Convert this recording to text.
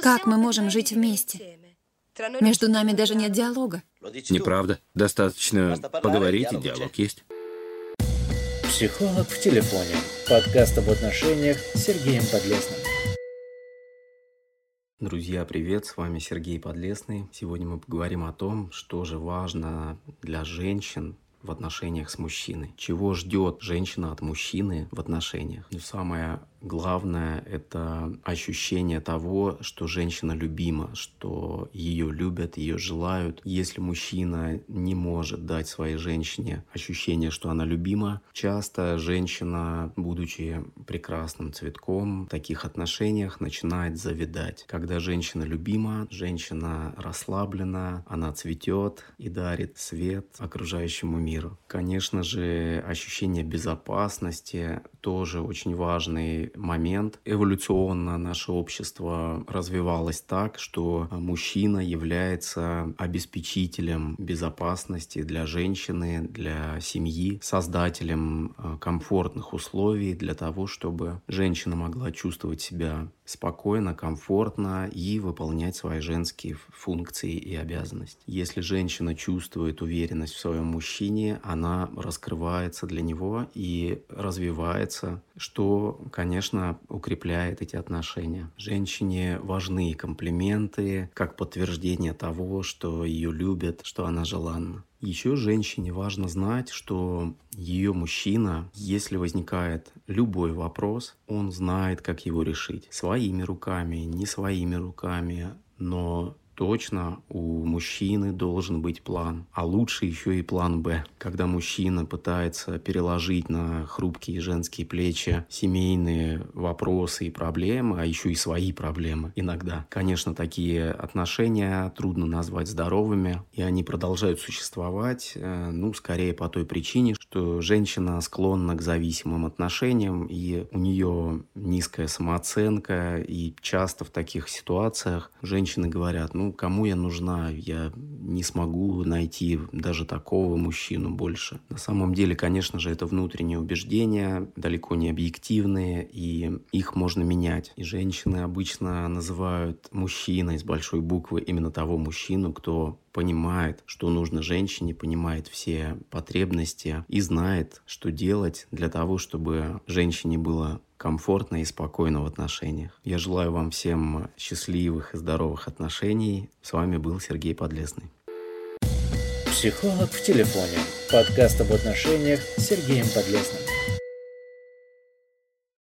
Как мы можем жить вместе? Между нами даже нет диалога. Неправда. Достаточно поговорить, и диалог есть. Психолог в телефоне. Подкаст об отношениях с Сергеем Подлесным. Друзья, привет! С вами Сергей Подлесный. Сегодня мы поговорим о том, что же важно для женщин в отношениях с мужчиной. Чего ждет женщина от мужчины в отношениях? И самое Главное — это ощущение того, что женщина любима, что ее любят, ее желают. Если мужчина не может дать своей женщине ощущение, что она любима, часто женщина, будучи прекрасным цветком, в таких отношениях начинает завидать. Когда женщина любима, женщина расслаблена, она цветет и дарит свет окружающему миру. Конечно же, ощущение безопасности тоже очень важный момент. Эволюционно наше общество развивалось так, что мужчина является обеспечителем безопасности для женщины, для семьи, создателем э, комфортных условий для того, чтобы женщина могла чувствовать себя спокойно, комфортно и выполнять свои женские функции и обязанности. Если женщина чувствует уверенность в своем мужчине, она раскрывается для него и развивается, что, конечно, укрепляет эти отношения. Женщине важны комплименты как подтверждение того, что ее любят, что она желанна. Еще женщине важно знать, что ее мужчина, если возникает любой вопрос, он знает, как его решить. Своими руками, не своими руками, но точно у мужчины должен быть план, а лучше еще и план Б. Когда мужчина пытается переложить на хрупкие женские плечи семейные вопросы и проблемы, а еще и свои проблемы иногда. Конечно, такие отношения трудно назвать здоровыми, и они продолжают существовать, э, ну, скорее по той причине, что женщина склонна к зависимым отношениям, и у нее низкая самооценка, и часто в таких ситуациях женщины говорят, кому я нужна, я не смогу найти даже такого мужчину больше. На самом деле, конечно же, это внутренние убеждения, далеко не объективные, и их можно менять. И женщины обычно называют мужчиной с большой буквы именно того мужчину, кто понимает, что нужно женщине, понимает все потребности и знает, что делать для того, чтобы женщине было комфортно и спокойно в отношениях. Я желаю вам всем счастливых и здоровых отношений. С вами был Сергей Подлесный. Психолог в телефоне. Подкаст об отношениях с Сергеем Подлесным.